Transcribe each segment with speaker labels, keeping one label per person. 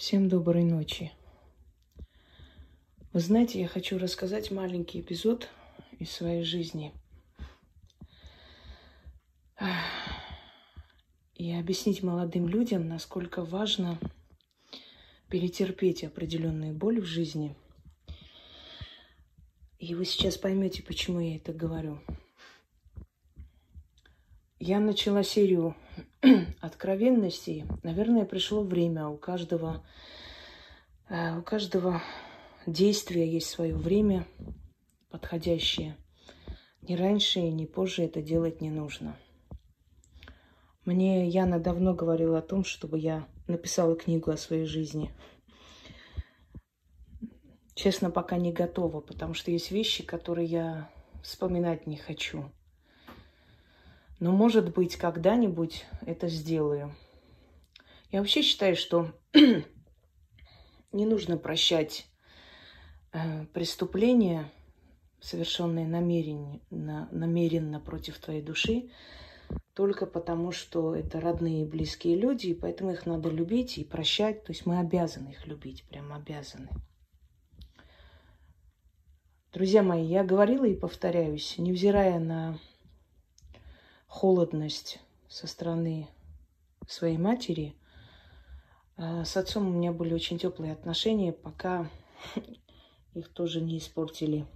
Speaker 1: Всем доброй ночи. Вы знаете, я хочу рассказать маленький эпизод из своей жизни и объяснить молодым людям, насколько важно перетерпеть определенную боль в жизни. И вы сейчас поймете, почему я это говорю. Я начала серию откровенностей. Наверное, пришло время. У каждого, э, у каждого действия есть свое время подходящее. Ни раньше ни позже это делать не нужно. Мне Яна давно говорила о том, чтобы я написала книгу о своей жизни. Честно, пока не готова, потому что есть вещи, которые я вспоминать не хочу. Но, может быть, когда-нибудь это сделаю. Я вообще считаю, что не нужно прощать э, преступления, совершенные намеренно, намеренно против твоей души, только потому, что это родные и близкие люди, и поэтому их надо любить и прощать. То есть мы обязаны их любить, прям обязаны. Друзья мои, я говорила и повторяюсь, невзирая на холодность со стороны своей матери. А с отцом у меня были очень теплые отношения, пока их тоже не испортили.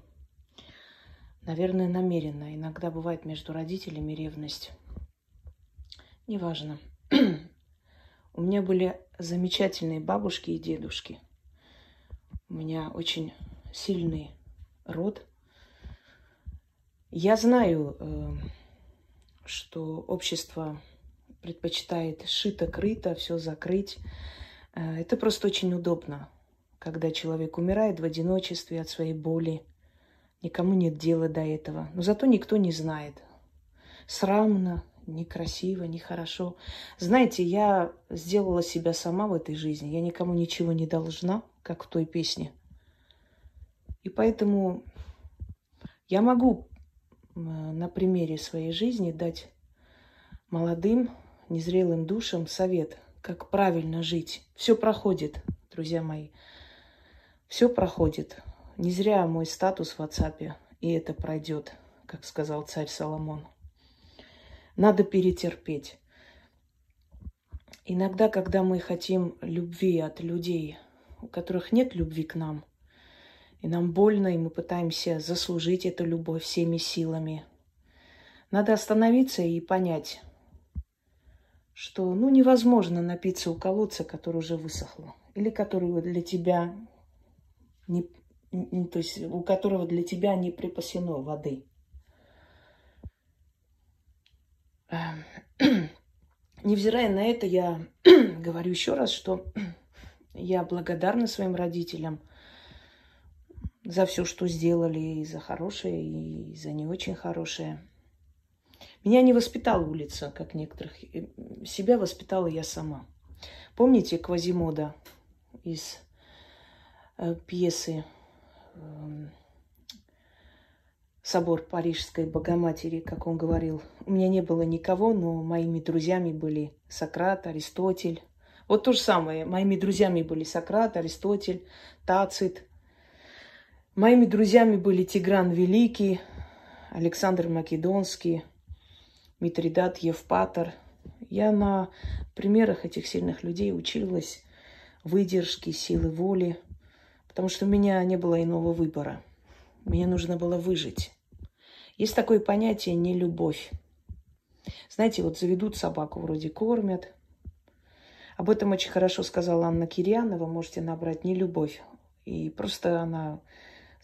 Speaker 1: Наверное, намеренно. Иногда бывает между родителями ревность. Неважно. У меня были замечательные бабушки и дедушки. У меня очень сильный род. Я знаю, э, что общество предпочитает шито-крыто, все закрыть. Э, это просто очень удобно, когда человек умирает в одиночестве от своей боли. Никому нет дела до этого. Но зато никто не знает. Срамно, некрасиво, нехорошо. Знаете, я сделала себя сама в этой жизни. Я никому ничего не должна, как в той песне. И поэтому я могу на примере своей жизни дать молодым, незрелым душам совет, как правильно жить. Все проходит, друзья мои. Все проходит. Не зря мой статус в WhatsApp, и это пройдет, как сказал царь Соломон. Надо перетерпеть. Иногда, когда мы хотим любви от людей, у которых нет любви к нам – и нам больно, и мы пытаемся заслужить эту любовь всеми силами. Надо остановиться и понять, что ну, невозможно напиться у колодца, который уже высохло, или который для тебя не, то есть у которого для тебя не припасено воды. Невзирая на это, я говорю еще раз, что я благодарна своим родителям – за все, что сделали, и за хорошее, и за не очень хорошее. Меня не воспитала улица, как некоторых. Себя воспитала я сама. Помните Квазимода из э, пьесы э, «Собор Парижской Богоматери», как он говорил. У меня не было никого, но моими друзьями были Сократ, Аристотель. Вот то же самое. Моими друзьями были Сократ, Аристотель, Тацит – Моими друзьями были Тигран Великий, Александр Македонский, Митридат Евпатор. Я на примерах этих сильных людей училась выдержки, силы воли, потому что у меня не было иного выбора. Мне нужно было выжить. Есть такое понятие «не любовь». Знаете, вот заведут собаку, вроде кормят. Об этом очень хорошо сказала Анна Кирьянова. Можете набрать «не любовь». И просто она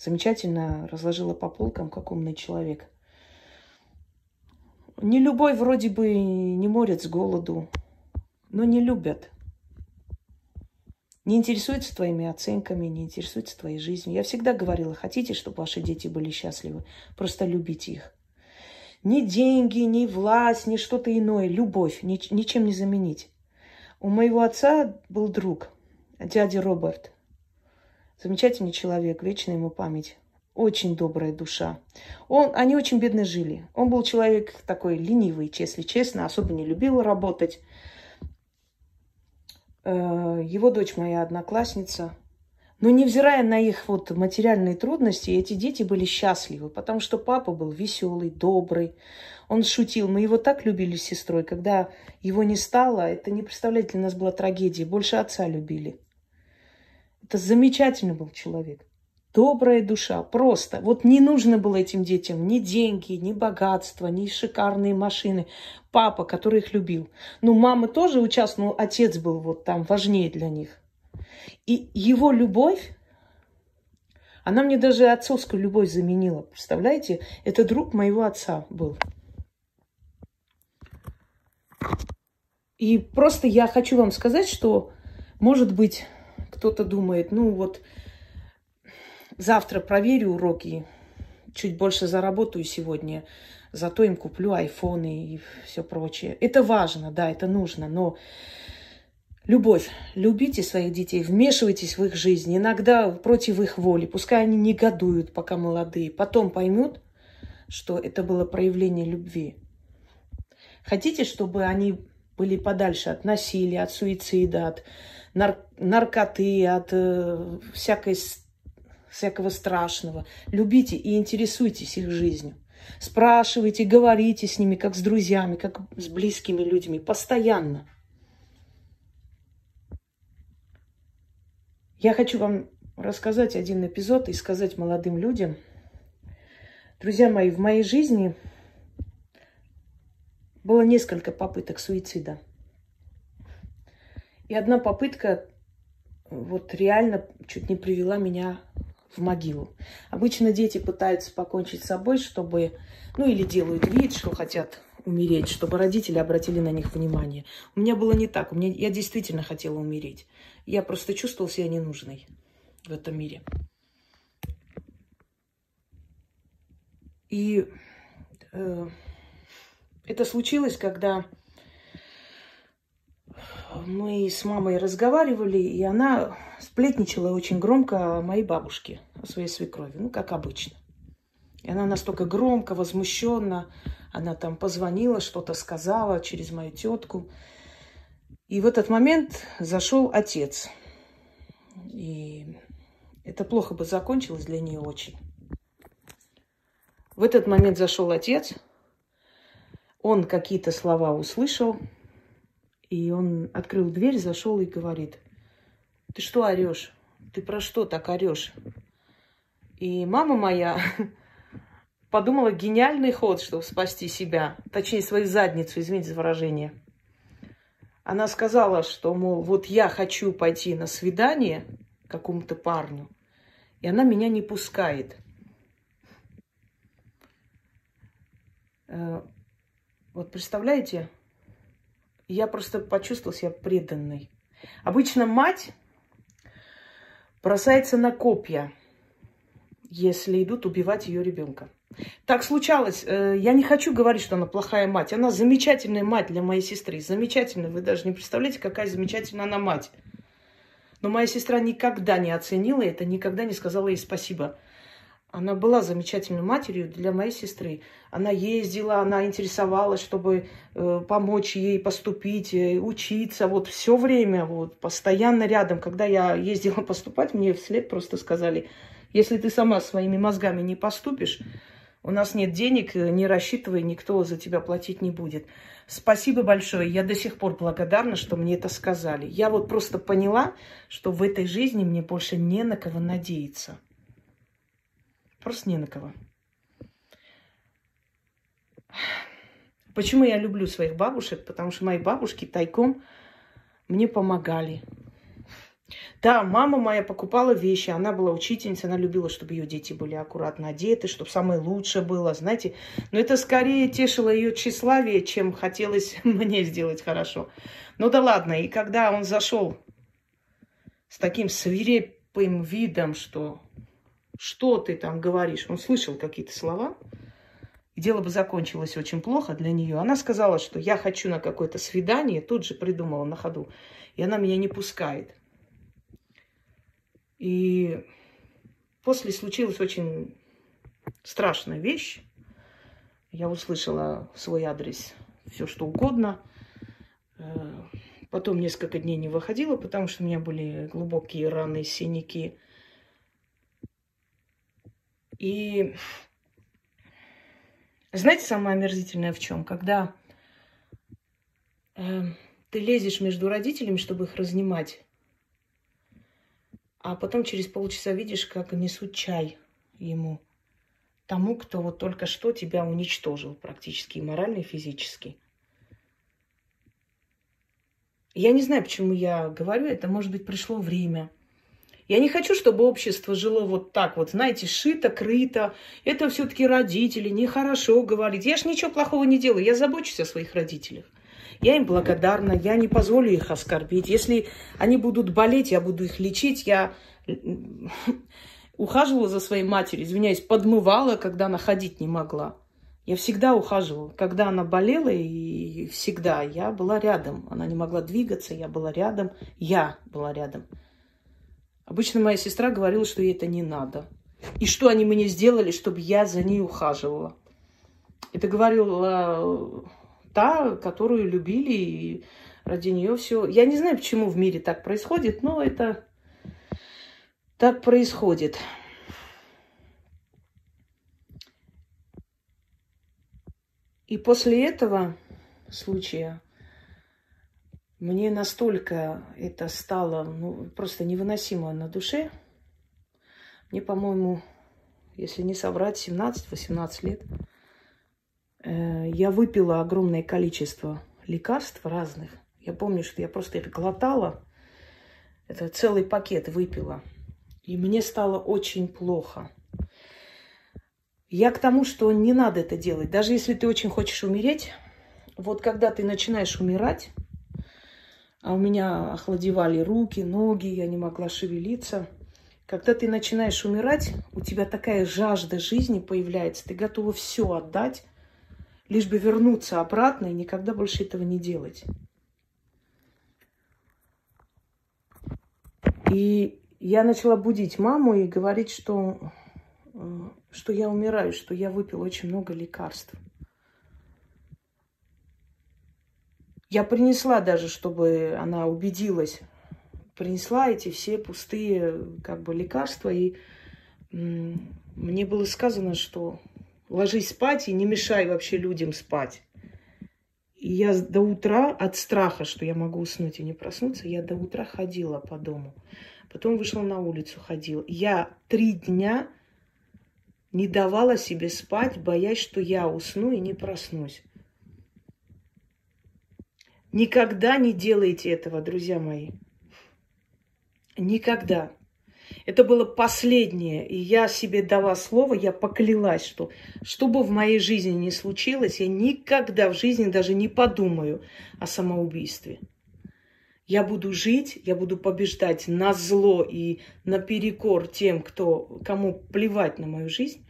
Speaker 1: замечательно разложила по полкам, как умный человек. Не любой вроде бы не морят с голоду, но не любят. Не интересуются твоими оценками, не интересуются твоей жизнью. Я всегда говорила, хотите, чтобы ваши дети были счастливы, просто любите их. Ни деньги, ни власть, ни что-то иное, любовь, ни, ничем не заменить. У моего отца был друг, дядя Роберт – Замечательный человек, вечная ему память. Очень добрая душа. Он, они очень бедно жили. Он был человек такой ленивый, если честно, особо не любил работать. Э, его дочь моя одноклассница. Но невзирая на их вот материальные трудности, эти дети были счастливы, потому что папа был веселый, добрый. Он шутил. Мы его так любили с сестрой. Когда его не стало, это не представляете, для нас была трагедия. Больше отца любили. Это замечательный был человек. Добрая душа, просто. Вот не нужно было этим детям ни деньги, ни богатство, ни шикарные машины. Папа, который их любил. Ну, мама тоже участвовала, отец был вот там важнее для них. И его любовь, она мне даже отцовскую любовь заменила. Представляете? Это друг моего отца был. И просто я хочу вам сказать, что, может быть, кто-то думает, ну вот, завтра проверю уроки, чуть больше заработаю сегодня, зато им куплю айфоны и все прочее. Это важно, да, это нужно, но любовь, любите своих детей, вмешивайтесь в их жизнь, иногда против их воли, пускай они негодуют, пока молодые, потом поймут, что это было проявление любви. Хотите, чтобы они были подальше от насилия, от суицида, от нар- наркоты, от э, всякой, всякого страшного. Любите и интересуйтесь их жизнью. Спрашивайте, говорите с ними, как с друзьями, как с близкими людьми, постоянно. Я хочу вам рассказать один эпизод и сказать молодым людям. Друзья мои, в моей жизни было несколько попыток суицида – и одна попытка вот реально чуть не привела меня в могилу. Обычно дети пытаются покончить с собой, чтобы, ну или делают вид, что хотят умереть, чтобы родители обратили на них внимание. У меня было не так. У меня, я действительно хотела умереть. Я просто чувствовала себя ненужной в этом мире. И э, это случилось, когда мы с мамой разговаривали, и она сплетничала очень громко о моей бабушке, о своей свекрови, ну, как обычно. И она настолько громко, возмущенно, она там позвонила, что-то сказала через мою тетку. И в этот момент зашел отец. И это плохо бы закончилось для нее очень. В этот момент зашел отец. Он какие-то слова услышал, и он открыл дверь, зашел и говорит, ты что орешь? Ты про что так орешь? И мама моя подумала гениальный ход, чтобы спасти себя, точнее свою задницу, извините за выражение. Она сказала, что, мол, вот я хочу пойти на свидание какому-то парню, и она меня не пускает. Э, вот представляете, я просто почувствовала себя преданной. Обычно мать бросается на копья, если идут убивать ее ребенка. Так случалось. Э, я не хочу говорить, что она плохая мать. Она замечательная мать для моей сестры. Замечательная. Вы даже не представляете, какая замечательная она мать. Но моя сестра никогда не оценила это, никогда не сказала ей спасибо. Она была замечательной матерью для моей сестры. Она ездила, она интересовалась, чтобы э, помочь ей поступить, э, учиться. Вот все время, вот, постоянно рядом. Когда я ездила поступать, мне вслед просто сказали, если ты сама своими мозгами не поступишь, у нас нет денег, э, не рассчитывай, никто за тебя платить не будет. Спасибо большое. Я до сих пор благодарна, что мне это сказали. Я вот просто поняла, что в этой жизни мне больше не на кого надеяться. Просто не на кого. Почему я люблю своих бабушек? Потому что мои бабушки тайком мне помогали. Да, мама моя покупала вещи, она была учительницей, она любила, чтобы ее дети были аккуратно одеты, чтобы самое лучшее было, знаете. Но это скорее тешило ее тщеславие, чем хотелось мне сделать хорошо. Ну да ладно, и когда он зашел с таким свирепым видом, что что ты там говоришь? Он слышал какие-то слова, дело бы закончилось очень плохо для нее. Она сказала, что я хочу на какое-то свидание, тут же придумала на ходу, и она меня не пускает. И после случилась очень страшная вещь. Я услышала свой адрес все, что угодно. Э, Потом несколько дней не выходила, потому что у меня были глубокие раны, синяки. И знаете, самое омерзительное в чем? Когда э, ты лезешь между родителями, чтобы их разнимать, а потом через полчаса видишь, как несут чай ему, тому, кто вот только что тебя уничтожил практически и морально, и физически. Я не знаю, почему я говорю это. Может быть, пришло время. Я не хочу, чтобы общество жило вот так вот, знаете, шито, крыто. Это все-таки родители, нехорошо говорить. Я ж ничего плохого не делаю, я забочусь о своих родителях. Я им благодарна, я не позволю их оскорбить. Если они будут болеть, я буду их лечить. Я ухаживала за своей матерью, извиняюсь, подмывала, когда она ходить не могла. Я всегда ухаживала. Когда она болела, и всегда я была рядом. Она не могла двигаться, я была рядом. Я была рядом. Обычно моя сестра говорила, что ей это не надо. И что они мне сделали, чтобы я за ней ухаживала. Это говорила та, которую любили, и ради нее все. Я не знаю, почему в мире так происходит, но это так происходит. И после этого случая мне настолько это стало ну, просто невыносимо на душе. Мне, по-моему, если не соврать, 17-18 лет. Э, я выпила огромное количество лекарств разных. Я помню, что я просто их глотала. Это целый пакет выпила. И мне стало очень плохо. Я к тому, что не надо это делать. Даже если ты очень хочешь умереть, вот когда ты начинаешь умирать, а у меня охладевали руки, ноги, я не могла шевелиться. Когда ты начинаешь умирать, у тебя такая жажда жизни появляется, ты готова все отдать, лишь бы вернуться обратно и никогда больше этого не делать. И я начала будить маму и говорить, что, э, что я умираю, что я выпила очень много лекарств. Я принесла даже, чтобы она убедилась, принесла эти все пустые как бы лекарства, и мне было сказано, что ложись спать и не мешай вообще людям спать. И я до утра от страха, что я могу уснуть и не проснуться, я до утра ходила по дому. Потом вышла на улицу, ходила. Я три дня не давала себе спать, боясь, что я усну и не проснусь. Никогда не делайте этого, друзья мои. Никогда. Это было последнее, и я себе дала слово, я поклялась, что что бы в моей жизни ни случилось, я никогда в жизни даже не подумаю о самоубийстве. Я буду жить, я буду побеждать на зло и наперекор тем, кто, кому плевать на мою жизнь.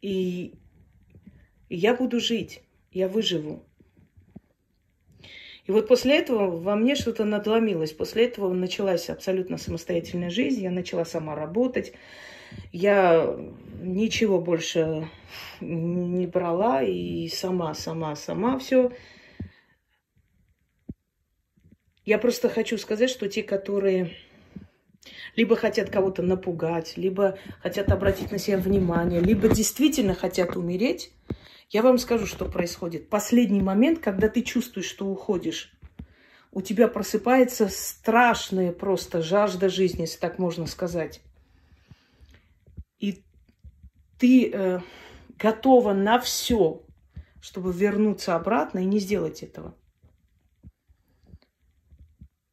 Speaker 1: И я буду жить, я выживу. И вот после этого во мне что-то надломилось. После этого началась абсолютно самостоятельная жизнь. Я начала сама работать. Я ничего больше не брала и сама, сама, сама все. Я просто хочу сказать, что те, которые либо хотят кого-то напугать, либо хотят обратить на себя внимание, либо действительно хотят умереть, я вам скажу, что происходит. Последний момент, когда ты чувствуешь, что уходишь, у тебя просыпается страшная просто жажда жизни, если так можно сказать. И ты э, готова на все, чтобы вернуться обратно и не сделать этого.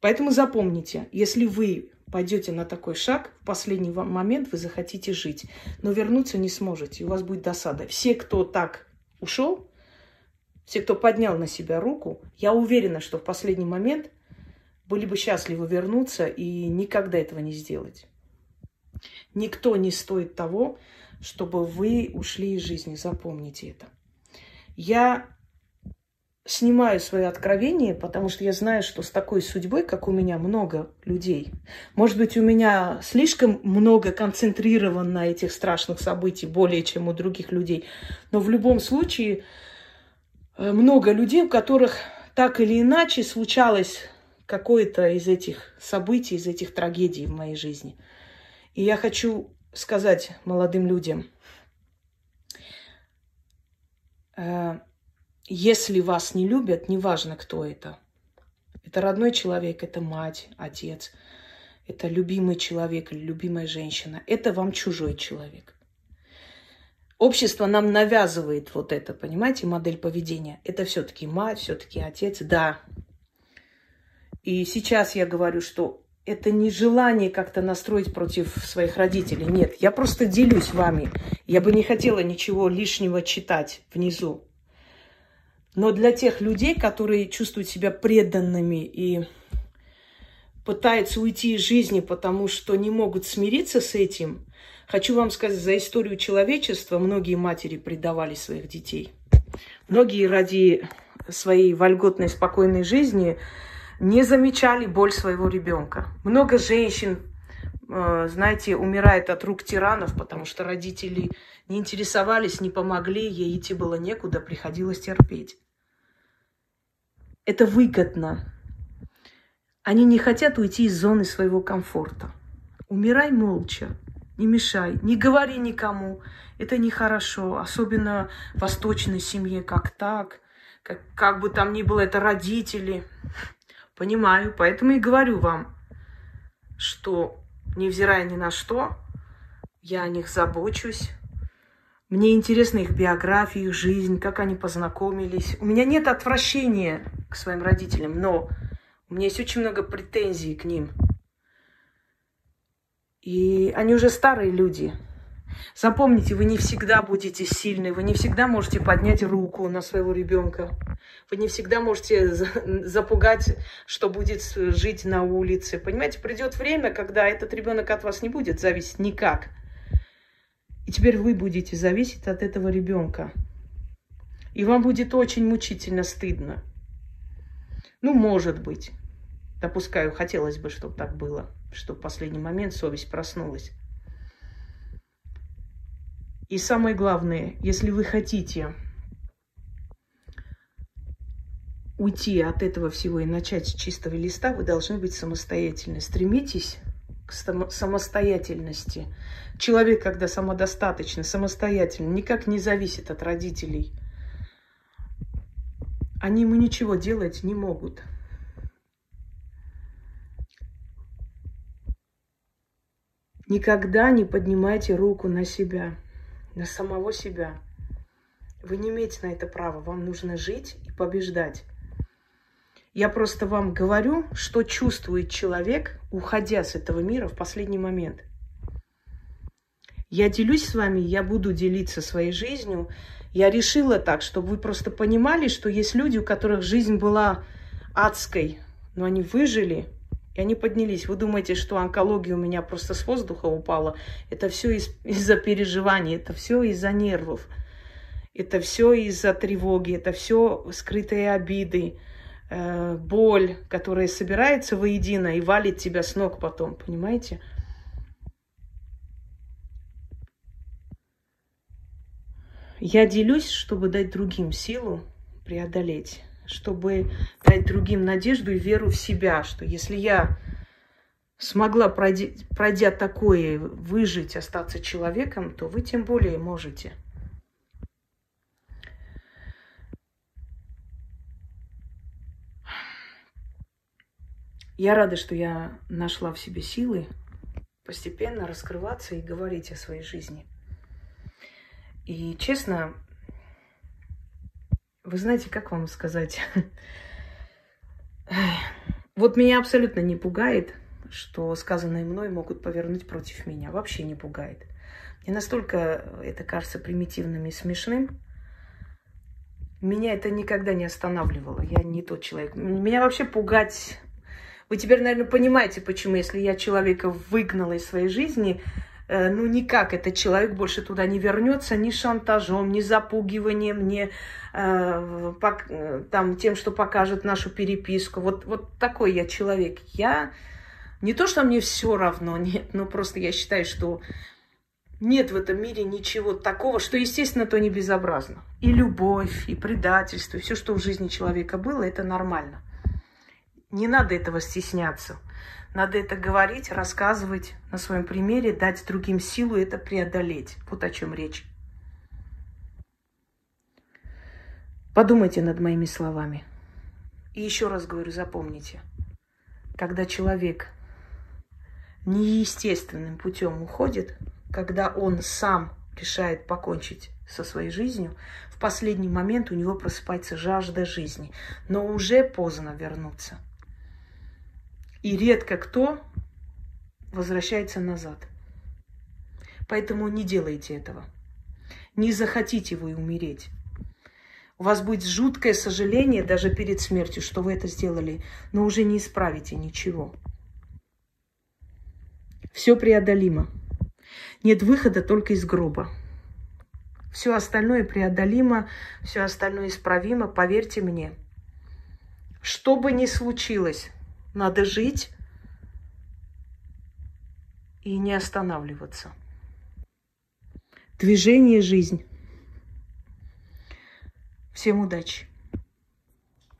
Speaker 1: Поэтому запомните, если вы пойдете на такой шаг, в последний момент вы захотите жить, но вернуться не сможете, у вас будет досада. Все, кто так ушел, все, кто поднял на себя руку, я уверена, что в последний момент были бы счастливы вернуться и никогда этого не сделать. Никто не стоит того, чтобы вы ушли из жизни. Запомните это. Я снимаю свои откровения, потому что я знаю, что с такой судьбой, как у меня, много людей. Может быть, у меня слишком много концентрировано на этих страшных событиях, более чем у других людей. Но в любом случае, э, много людей, у которых так или иначе случалось какое-то из этих событий, из этих трагедий в моей жизни. И я хочу сказать молодым людям, э, если вас не любят, неважно, кто это. Это родной человек, это мать, отец, это любимый человек или любимая женщина. Это вам чужой человек. Общество нам навязывает вот это, понимаете, модель поведения. Это все-таки мать, все-таки отец, да. И сейчас я говорю, что это не желание как-то настроить против своих родителей. Нет, я просто делюсь вами. Я бы не хотела ничего лишнего читать внизу. Но для тех людей, которые чувствуют себя преданными и пытаются уйти из жизни, потому что не могут смириться с этим, хочу вам сказать, за историю человечества многие матери предавали своих детей. Многие ради своей вольготной, спокойной жизни не замечали боль своего ребенка. Много женщин, знаете, умирает от рук тиранов, потому что родители не интересовались, не помогли, ей идти было некуда, приходилось терпеть. Это выгодно. Они не хотят уйти из зоны своего комфорта. Умирай молча, не мешай, не говори никому. Это нехорошо, особенно в восточной семье, как так, как, как бы там ни было, это родители. Понимаю, поэтому и говорю вам, что, невзирая ни на что, я о них забочусь. Мне интересна их биография, их жизнь, как они познакомились. У меня нет отвращения к своим родителям, но у меня есть очень много претензий к ним. И они уже старые люди. Запомните, вы не всегда будете сильны, вы не всегда можете поднять руку на своего ребенка. Вы не всегда можете запугать, что будет жить на улице. Понимаете, придет время, когда этот ребенок от вас не будет зависеть никак. И теперь вы будете зависеть от этого ребенка. И вам будет очень мучительно стыдно. Ну, может быть. Допускаю, хотелось бы, чтобы так было, чтобы в последний момент совесть проснулась. И самое главное, если вы хотите уйти от этого всего и начать с чистого листа, вы должны быть самостоятельны. Стремитесь к самостоятельности. Человек, когда самодостаточный, самостоятельный, никак не зависит от родителей. Они ему ничего делать не могут. Никогда не поднимайте руку на себя, на самого себя. Вы не имеете на это права. Вам нужно жить и побеждать. Я просто вам говорю, что чувствует человек, уходя с этого мира в последний момент. Я делюсь с вами, я буду делиться своей жизнью. Я решила так, чтобы вы просто понимали, что есть люди, у которых жизнь была адской, но они выжили, и они поднялись. Вы думаете, что онкология у меня просто с воздуха упала? Это все из- из-за переживаний, это все из-за нервов, это все из-за тревоги, это все скрытые обиды, э, боль, которая собирается воедино и валит тебя с ног потом, понимаете? Я делюсь, чтобы дать другим силу преодолеть, чтобы дать другим надежду и веру в себя, что если я смогла, пройдя, пройдя такое, выжить, остаться человеком, то вы тем более можете – Я рада, что я нашла в себе силы постепенно раскрываться и говорить о своей жизни. И честно, вы знаете, как вам сказать? Вот меня абсолютно не пугает, что сказанное мной могут повернуть против меня. Вообще не пугает. Мне настолько это кажется примитивным и смешным. Меня это никогда не останавливало. Я не тот человек. Меня вообще пугать вы теперь, наверное, понимаете, почему, если я человека выгнала из своей жизни, ну никак этот человек больше туда не вернется ни шантажом, ни запугиванием, ни э, пок, там, тем, что покажет нашу переписку. Вот, вот такой я человек. Я не то, что мне все равно, нет, но просто я считаю, что Нет в этом мире ничего такого, что, естественно, то не безобразно. И любовь, и предательство, и все, что в жизни человека было, это нормально. Не надо этого стесняться. Надо это говорить, рассказывать на своем примере, дать другим силу это преодолеть. Вот о чем речь. Подумайте над моими словами. И еще раз говорю, запомните, когда человек неестественным путем уходит, когда он сам решает покончить со своей жизнью, в последний момент у него просыпается жажда жизни, но уже поздно вернуться. И редко кто возвращается назад. Поэтому не делайте этого. Не захотите вы умереть. У вас будет жуткое сожаление даже перед смертью, что вы это сделали, но уже не исправите ничего. Все преодолимо. Нет выхода только из гроба. Все остальное преодолимо, все остальное исправимо, поверьте мне. Что бы ни случилось, надо жить и не останавливаться. Движение – жизнь. Всем удачи!